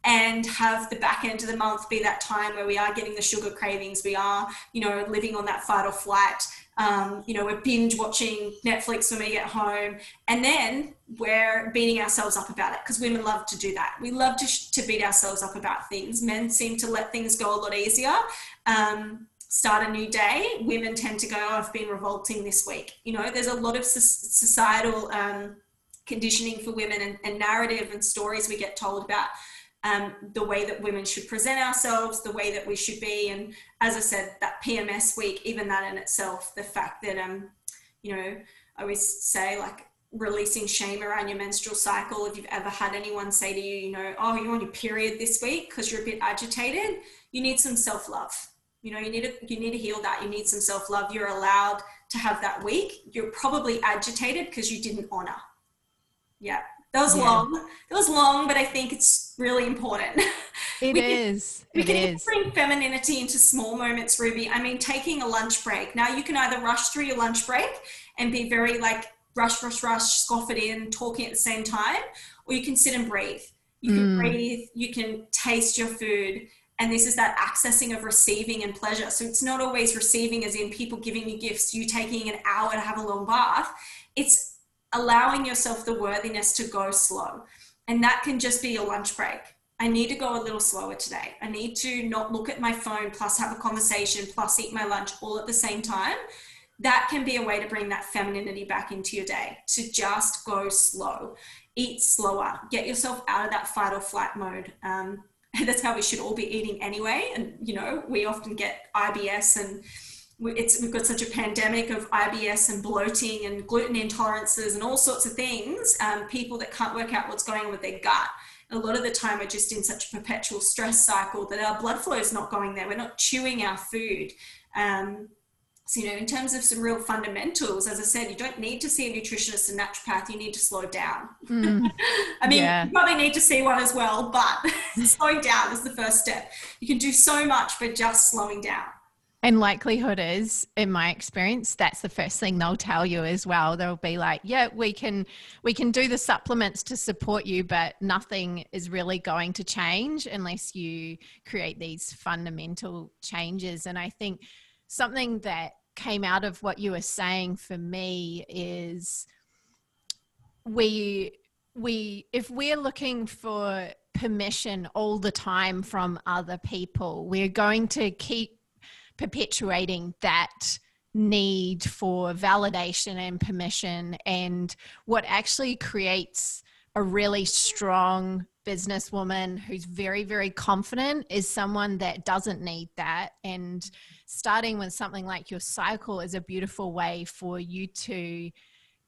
and have the back end of the month be that time where we are getting the sugar cravings, we are, you know, living on that fight or flight. Um, you know, we're binge watching Netflix when we get home, and then we're beating ourselves up about it because women love to do that. We love to, sh- to beat ourselves up about things. Men seem to let things go a lot easier. Um, start a new day, women tend to go, oh, I've been revolting this week. You know, there's a lot of societal um, conditioning for women and, and, narrative and stories we get told about um, the way that women should present ourselves, the way that we should be. And as I said, that PMS week, even that in itself, the fact that, um, you know, I always say like releasing shame around your menstrual cycle. If you've ever had anyone say to you, you know, oh, you're on your period this week because you're a bit agitated, you need some self love you know you need to you need to heal that. You need some self-love. You're allowed to have that week. You're probably agitated because you didn't honor. Yeah. That was yeah. long. That was long but i think it's really important. It we is. Can, we it can is. bring femininity into small moments ruby. I mean taking a lunch break. Now you can either rush through your lunch break and be very like rush rush rush scoff it in talking at the same time or you can sit and breathe. You can mm. breathe. You can taste your food and this is that accessing of receiving and pleasure so it's not always receiving as in people giving you gifts you taking an hour to have a long bath it's allowing yourself the worthiness to go slow. And that can just be your lunch break. I need to go a little slower today. I need to not look at my phone, plus have a conversation, plus eat my lunch all at the same time. That can be a way to bring that femininity back into your day, to just go slow, eat slower, get yourself out of that fight or flight mode. Um, that's how we should all be eating anyway. And, you know, we often get IBS and it's we've got such a pandemic of IBS and bloating and gluten intolerances and all sorts of things. Um, people that can't work out what's going on with their gut. A lot of the time, we're just in such a perpetual stress cycle that our blood flow is not going there. We're not chewing our food. Um, so, you know, in terms of some real fundamentals, as I said, you don't need to see a nutritionist and naturopath. You need to slow down. Mm, I mean, yeah. you probably need to see one as well, but slowing down is the first step. You can do so much by just slowing down. And likelihood is, in my experience, that's the first thing they'll tell you as well. They'll be like, "Yeah, we can, we can do the supplements to support you, but nothing is really going to change unless you create these fundamental changes." And I think something that came out of what you were saying for me is we we if we're looking for permission all the time from other people we're going to keep perpetuating that need for validation and permission. And what actually creates a really strong businesswoman who's very very confident is someone that doesn't need that and starting with something like your cycle is a beautiful way for you to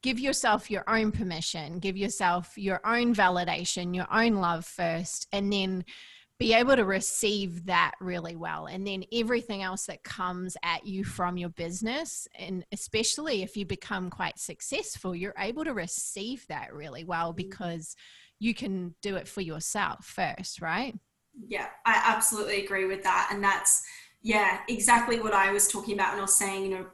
give yourself your own permission give yourself your own validation your own love first and then be able to receive that really well and then everything else that comes at you from your business and especially if you become quite successful you're able to receive that really well mm. because you can do it for yourself first right? Yeah i absolutely agree with that. And that's yeah exactly what i was talking about and i was saying you know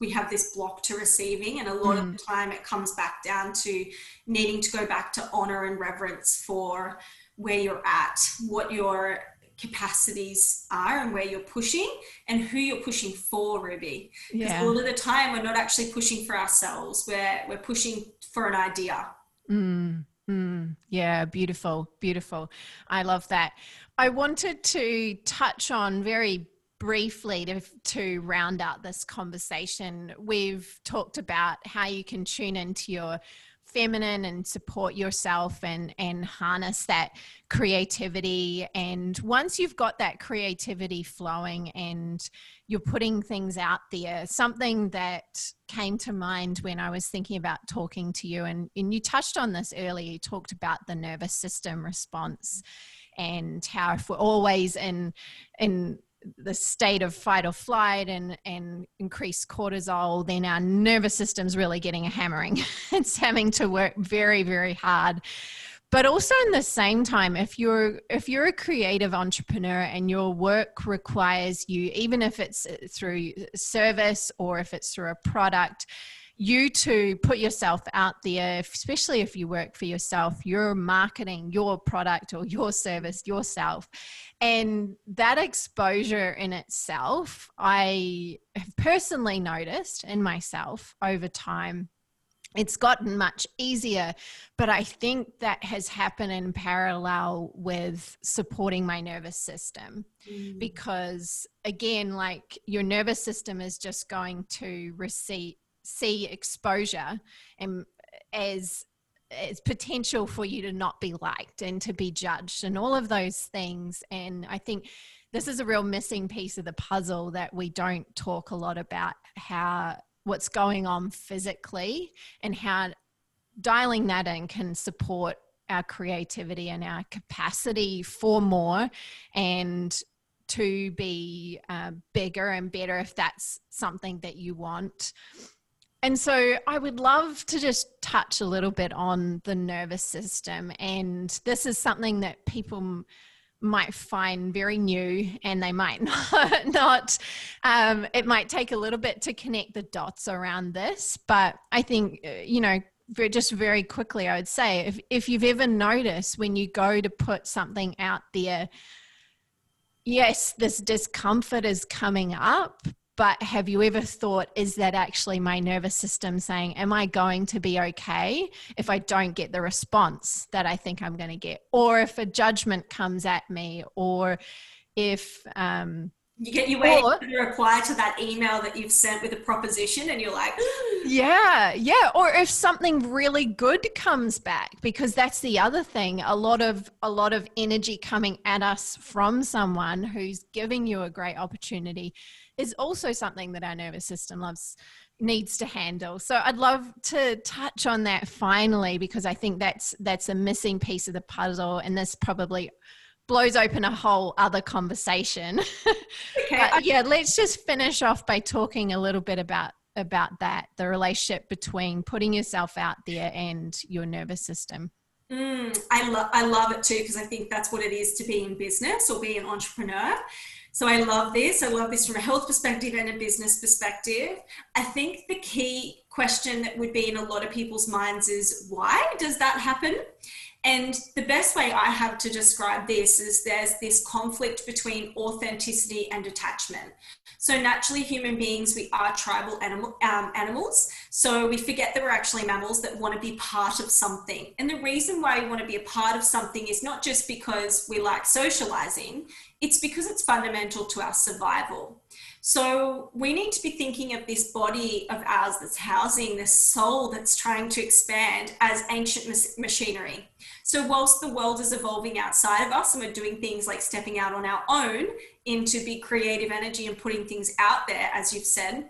we have this block to receiving and a lot mm. of the time it comes back down to needing to go back to honor and reverence for where you're at, what your capacities are and where you're pushing and who you're pushing for ruby. Because yeah. a lot of the time we're not actually pushing for ourselves. We're we're pushing for an idea. Mm, mm, yeah beautiful beautiful. I love that. I wanted to touch on very briefly to, to round out this conversation. We've talked about how you can tune into your feminine and support yourself and and harness that creativity. And once you've got that creativity flowing and you're putting things out there something that came to mind when i was thinking about talking to you and, and you touched on this earlier you talked about the nervous system response and how if we're always in in the state of fight or flight and and increased cortisol then our nervous system's really getting a hammering. It's having to work very very hard. But also in the same time if you're if you're a creative entrepreneur and your work requires you even if it's through service or if it's through a product you to put yourself out there, especially if you work for yourself, you're marketing your product or your service yourself. And that exposure in itself, I have personally noticed in myself over time it's gotten much easier but i think that has happened in parallel with supporting my nervous system mm. because again like your nervous system is just going to receive see exposure and as as potential for you to not be liked and to be judged and all of those things. And i think this is a real missing piece of the puzzle that we don't talk a lot about how what's going on physically and how dialing that in can support our creativity and our capacity for more and to be uh, bigger and better if that's something that you want and so I would love to just touch a little bit on the nervous system. And this is something that people might find very new and they might not, not um, it might take a little bit to connect the dots around this. But I think, uh, you know, just very quickly, I would say if, if you've ever noticed when you go to put something out there, yes, this discomfort is coming up, but have you ever thought, is that actually my nervous system saying, Am I going to be okay if I don't get the response that I think I'm going to get? Or if a judgment comes at me, or if, um, you get your way to reply to that email that you've sent with a proposition and you're like yeah yeah or if something really good comes back because that's the other thing a lot of a lot of energy coming at us from someone who's giving you a great opportunity is also something that our nervous system loves needs to handle. So I'd love to touch on that finally because I think that's that's a missing piece of the puzzle and this probably blows open a whole other conversation. Okay. but yeah, let's just finish off by talking a little bit about about that the relationship between putting yourself out there and your nervous system. Mm, I love I love it too because I think that's what it is to be in business or be an entrepreneur. So I love this. I love this from a health perspective and a business perspective. I think the key question that would be in a lot of people's minds is why does that happen? And the best way I have to describe this is there's this conflict between authenticity and attachment. So naturally, human beings, we are tribal animal, um, animals. So we forget that we're actually mammals that want to be part of something. And the reason why we want to be a part of something is not just because we like socializing, it's because it's fundamental to our survival. So we need to be thinking of this body of ours that's housing this soul that's trying to expand as ancient machinery. So whilst the world is evolving outside of us and we're doing things like stepping out on our own into big creative energy and putting things out there, as you've said,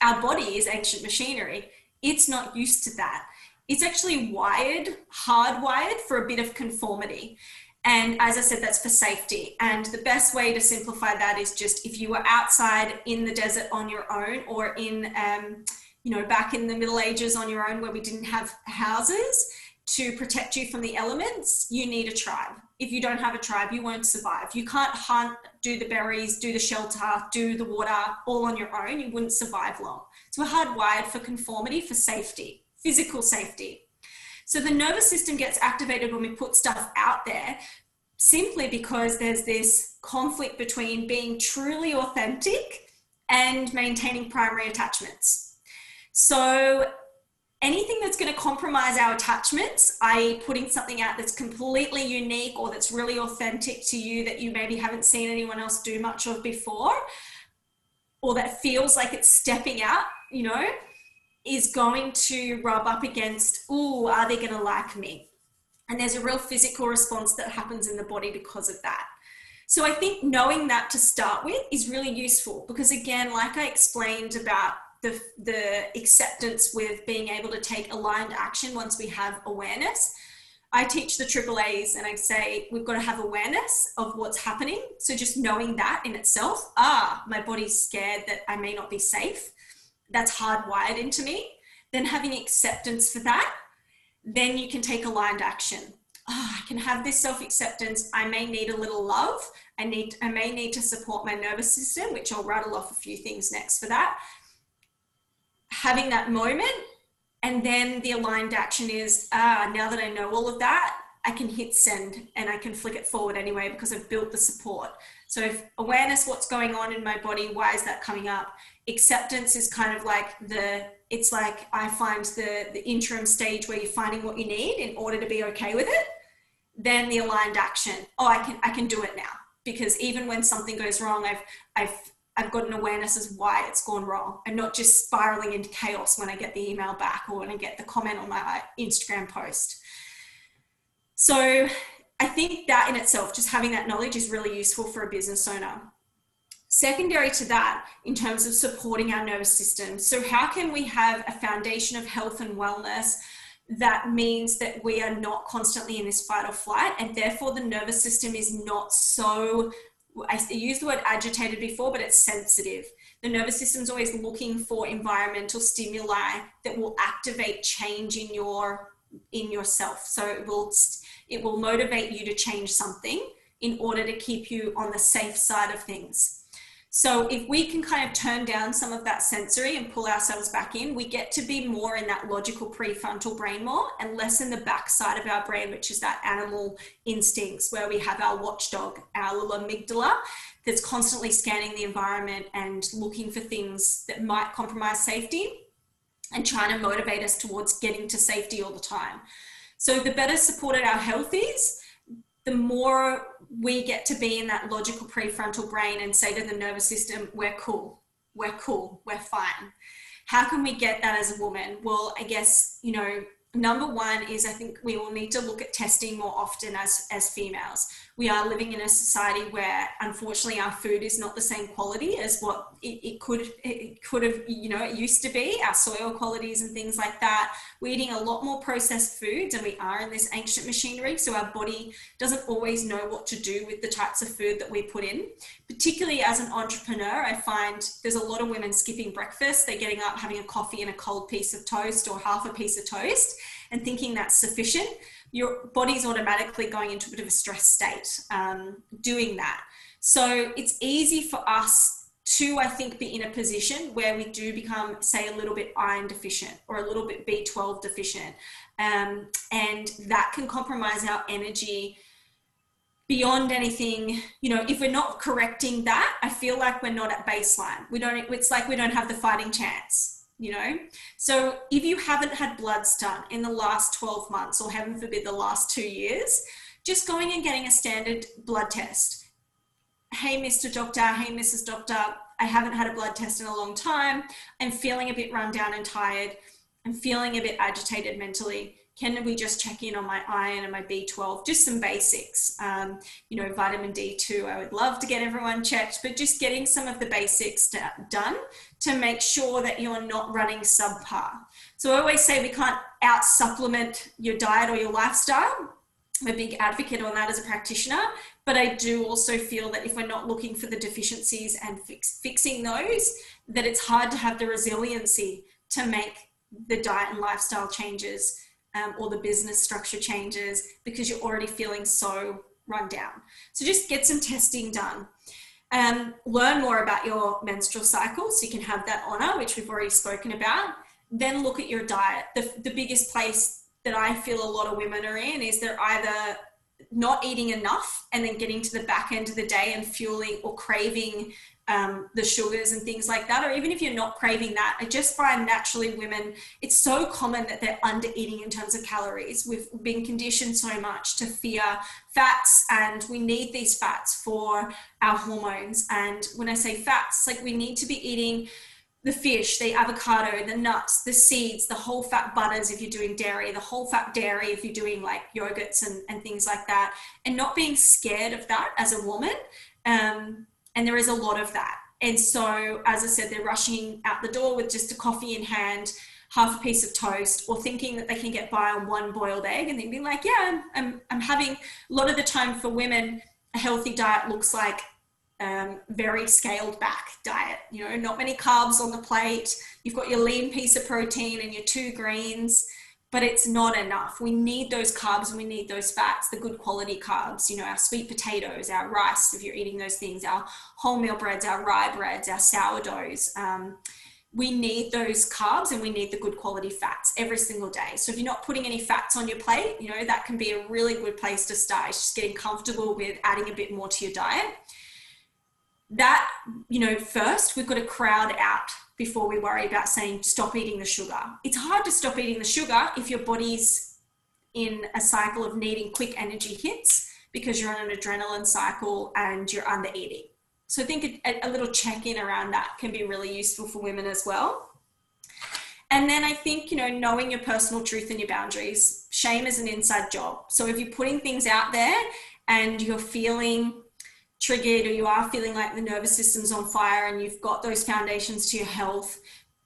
our body is ancient machinery. It's not used to that. It's actually wired, hardwired for a bit of conformity. And as I said, that's for safety. And the best way to simplify that is just if you were outside in the desert on your own or in, um, you know, back in the Middle Ages on your own where we didn't have houses to protect you from the elements, you need a tribe. If you don't have a tribe, you won't survive. You can't hunt, do the berries, do the shelter, do the water all on your own. You wouldn't survive long. So we're hardwired for conformity, for safety, physical safety. So the nervous system gets activated when we put stuff out there simply because there's this conflict between being truly authentic and maintaining primary attachments. So anything that's going to compromise our attachments, i.e., putting something out that's completely unique or that's really authentic to you that you maybe haven't seen anyone else do much of before, or that feels like it's stepping out, you know, is going to rub up against, oh, are they going to like me? And there's a real physical response that happens in the body because of that. So I think knowing that to start with is really useful because, again, like I explained about the, the acceptance with being able to take aligned action once we have awareness. I teach the triple A's and I say we've got to have awareness of what's happening. So just knowing that in itself, ah, my body's scared that I may not be safe that's hardwired into me, then having acceptance for that, then you can take aligned action. Oh, I can have this self-acceptance. I may need a little love. I need I may need to support my nervous system, which I'll rattle off a few things next for that. Having that moment and then the aligned action is ah, now that I know all of that, I can hit send and I can flick it forward anyway because I've built the support. So if awareness, what's going on in my body, why is that coming up? acceptance is kind of like the it's like i find the the interim stage where you're finding what you need in order to be okay with it then the aligned action oh i can i can do it now because even when something goes wrong i've i've i've got an awareness as why it's gone wrong and not just spiraling into chaos when i get the email back or when i get the comment on my uh, instagram post. So i think that in itself just having that knowledge is really useful for a business owner. Secondary to that, in terms of supporting our nervous system, so how can we have a foundation of health and wellness that means that we are not constantly in this fight or flight, and therefore the nervous system is not so I used the word agitated before, but it's sensitive. The nervous system is always looking for environmental stimuli that will activate change in your in yourself. So it will it will motivate you to change something in order to keep you on the safe side of things. So if we can kind of turn down some of that sensory and pull ourselves back in, we get to be more in that logical prefrontal brain more and less in the back side of our brain, which is that animal instincts where we have our watchdog, our little amygdala that's constantly scanning the environment and looking for things that might compromise safety and trying to motivate us towards getting to safety all the time. So the better supported our health is, the more we get to be in that logical prefrontal brain and say to the nervous system, we're cool, we're cool, we're fine. How can we get that as a woman? Well, I guess, you know, number one is I think we will need to look at testing more often as, as females we are living in a society where unfortunately our food is not the same quality as what it, it, could it could have you know it used to be. Our soil qualities and things like that. We're eating a lot more processed foods and we are in this ancient machinery so our body doesn't always know what to do with the types of food that we put in. Particularly as an entrepreneur i find there's a lot of women skipping breakfast. They're getting up having a coffee and a cold piece of toast or half a piece of toast and thinking that's sufficient your body's automatically going into a bit of a stress state um, doing that. So it's easy for us to, I think, be in a position where we do become, say, a little bit iron deficient or a little bit B12 deficient. Um, and that can compromise our energy beyond anything you know if we're not correcting that i feel like we're not at baseline we don't it's like we don't have the fighting chance you know? So if you haven't had bloods done in the last 12 months or heaven forbid the last two years just going and getting a standard blood test. Hey mr doctor. Hey mrs doctor. I haven't had a blood test in a long time. I'm feeling a bit run down and tired. I'm feeling a bit agitated mentally can we just check in on my iron and my B12? Just some basics. Um, you know, vitamin D2, I would love to get everyone checked, but just getting some of the basics to, done to make sure that you're not running subpar. So I always say we can't out supplement your diet or your lifestyle. I'm a big advocate on that as a practitioner, but I do also feel that if we're not looking for the deficiencies and fix, fixing those, that it's hard to have the resiliency to make the diet and lifestyle changes um, or the business structure changes because you're already feeling so run down. So just get some testing done. Um, learn more about your menstrual cycle so you can have that honor, which we've already spoken about. Then look at your diet. The, the biggest place that I feel a lot of women are in is they're either not eating enough and then getting to the back end of the day and fueling or craving um, the sugars and things like that, or even if you're not craving that, I just find naturally women, it's so common that they're under eating in terms of calories. We've been conditioned so much to fear fats, and we need these fats for our hormones. And when I say fats, like we need to be eating the fish, the avocado, the nuts, the seeds, the whole fat butters if you're doing dairy, the whole fat dairy if you're doing like yogurts and, and things like that, and not being scared of that as a woman. Um, and there is a lot of that. And so, as I said, they're rushing out the door with just a coffee in hand, half a piece of toast, or thinking that they can get by on one boiled egg, and then being like, "Yeah, I'm, I'm, I'm having." A lot of the time for women, a healthy diet looks like um, very scaled back diet. You know, not many carbs on the plate. You've got your lean piece of protein and your two greens but it's not enough. We need those carbs and we need those fats, the good quality carbs, you know, our sweet potatoes, our rice, if you're eating those things, our wholemeal breads, our rye breads, our sourdoughs. Um, we need those carbs and we need the good quality fats every single day. So if you're not putting any fats on your plate, you know, that can be a really good place to start. It's just getting comfortable with adding a bit more to your diet. That, you know, first we've got to crowd out before we worry about saying stop eating the sugar. It's hard to stop eating the sugar if your body's in a cycle of needing quick energy hits because you're on an adrenaline cycle and you're under eating. So I think a, a little check in around that can be really useful for women as well. And then I think, you know, knowing your personal truth and your boundaries. Shame is an inside job. So if you're putting things out there and you're feeling triggered or you are feeling like the nervous system's on fire and you've got those foundations to your health,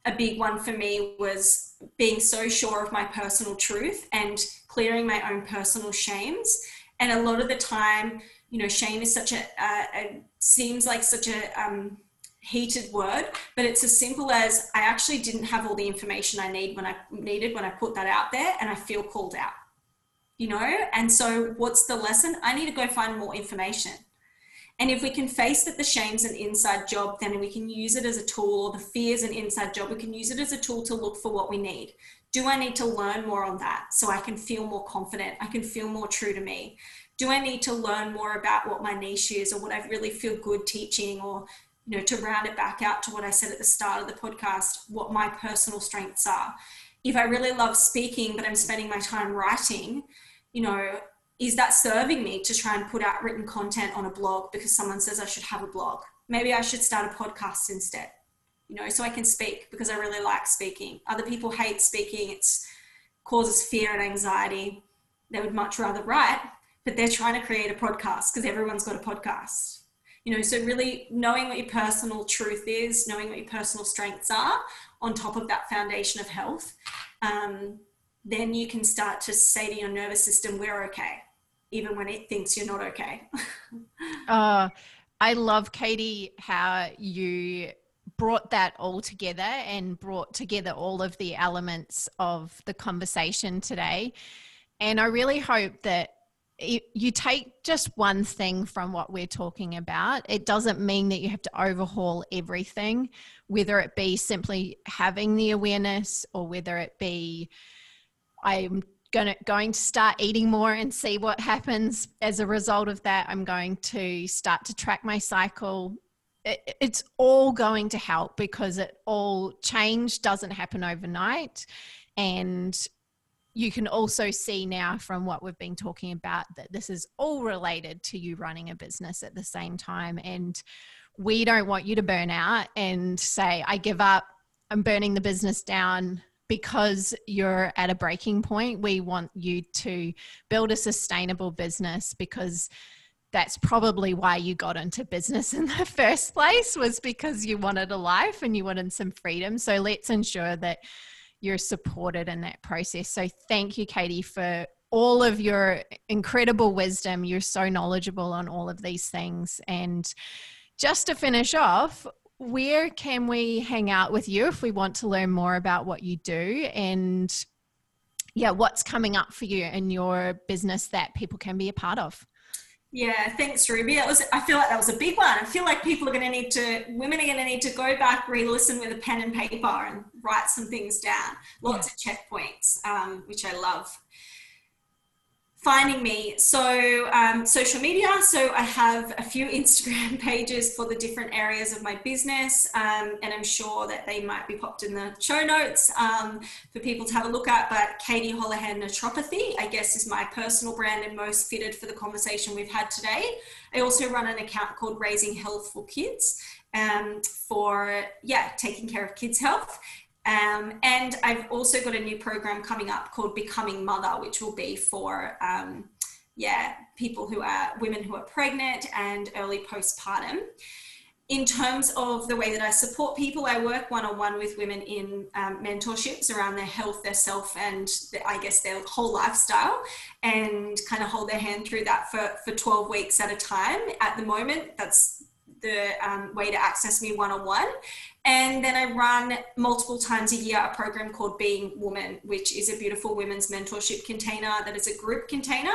a big one for me was being so sure of my personal truth and clearing my own personal shames. And a lot of the time, you know, shame is such a, a, a seems like such a um, heated word, but it's as simple as I actually didn't have all the information I need when I needed when I put that out there, and I feel called out. You know, and so what's the lesson? I need to go find more information And if we can face that the shame's an inside job, then we can use it as a tool, or the fear's an inside job, we can use it as a tool to look for what we need. Do I need to learn more on that so I can feel more confident? I can feel more true to me. Do I need to learn more about what my niche is or what I really feel good teaching or you know to round it back out to what I said at the start of the podcast, what my personal strengths are. If I really love speaking but I'm spending my time writing, you know, is that serving me to try and put out written content on a blog because someone says I should have a blog? Maybe I should start a podcast instead you know, so I can speak because I really like speaking. Other people hate speaking, it causes fear and anxiety. They would much rather write, but they're trying to create a podcast because everyone's got a podcast. You know, so really knowing what your personal truth is, knowing what your personal strengths are, on top of that foundation of health, um, then you can start to say to your nervous system, "We're okay," even when it thinks you're not okay. uh, I love Katie how you brought that all together and brought together all of the elements of the conversation today. And I really hope that you take just one thing from what we're talking about. It doesn't mean that you have to overhaul everything, whether it be simply having the awareness or whether it be I'm going to, going to start eating more and see what happens. As a result of that. I'm going to start to track my cycle. It, it's all going to help because it all change doesn't happen overnight. And you can also see now from what we've been talking about that this is all related to you running a business at the same time. And we don't want you to burn out and say i give up. I'm burning the business down because you're at a breaking point we want you to build a sustainable business because that's probably why you got into business in the first place was because you wanted a life and you wanted some freedom. So let's ensure that you're supported in that process. So thank you katie for all of your incredible wisdom. You're so knowledgeable on all of these things. And just to finish off where can we hang out with you if we want to learn more about what you do and yeah what's coming up for you in your business that people can be a part of yeah, thanks, Ruby. That was I feel like that was a big one. I feel like people are going to need to, women are going to need to go back, re-listen with a pen and paper, and write some things down. Lots yeah. of checkpoints, um, which I love finding me. So um, social media. So i have a few instagram pages for the different areas of my business um, and i'm sure that they might be popped in the show notes um, for people to have a look at but katie holohan naturopathy i guess is my personal brand and most fitted for the conversation we've had today. I also run an account called raising health for kids um, for yeah taking care of kids health um, and I've also got a new program coming up called Becoming Mother, which will be for, um, yeah, people who are women who are pregnant and early postpartum. In terms of the way that I support people, I work one on one with women in um, mentorships around their health, their self, and the, I guess their whole lifestyle, and kind of hold their hand through that for, for 12 weeks at a time. At the moment, that's the um, way to access me one on one. And then I run multiple times a year a program called Being Woman, which is a beautiful women's mentorship container that is a group container.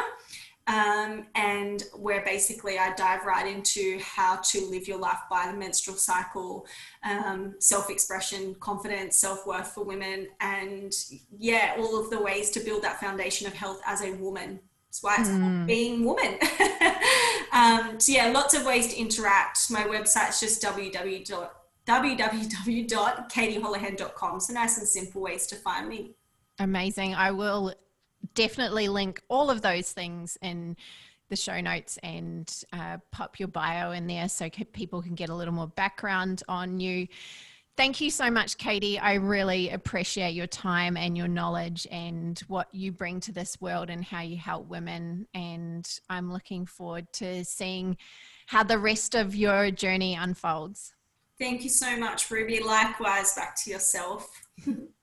Um, and where basically I dive right into how to live your life by the menstrual cycle, um, self expression, confidence, self worth for women, and yeah, all of the ways to build that foundation of health as a woman. That's why it's mm. being woman. um, so yeah, lots of ways to interact. My website's just www www.katieholohan.com. So nice and simple ways to find me. Amazing. I will definitely link all of those things in the show notes and uh, pop your bio in there so people can get a little more background on you. Thank you so much, Katie. I really appreciate your time and your knowledge and what you bring to this world and how you help women. And I'm looking forward to seeing how the rest of your journey unfolds. Thank you so much, Ruby. Likewise, back to yourself.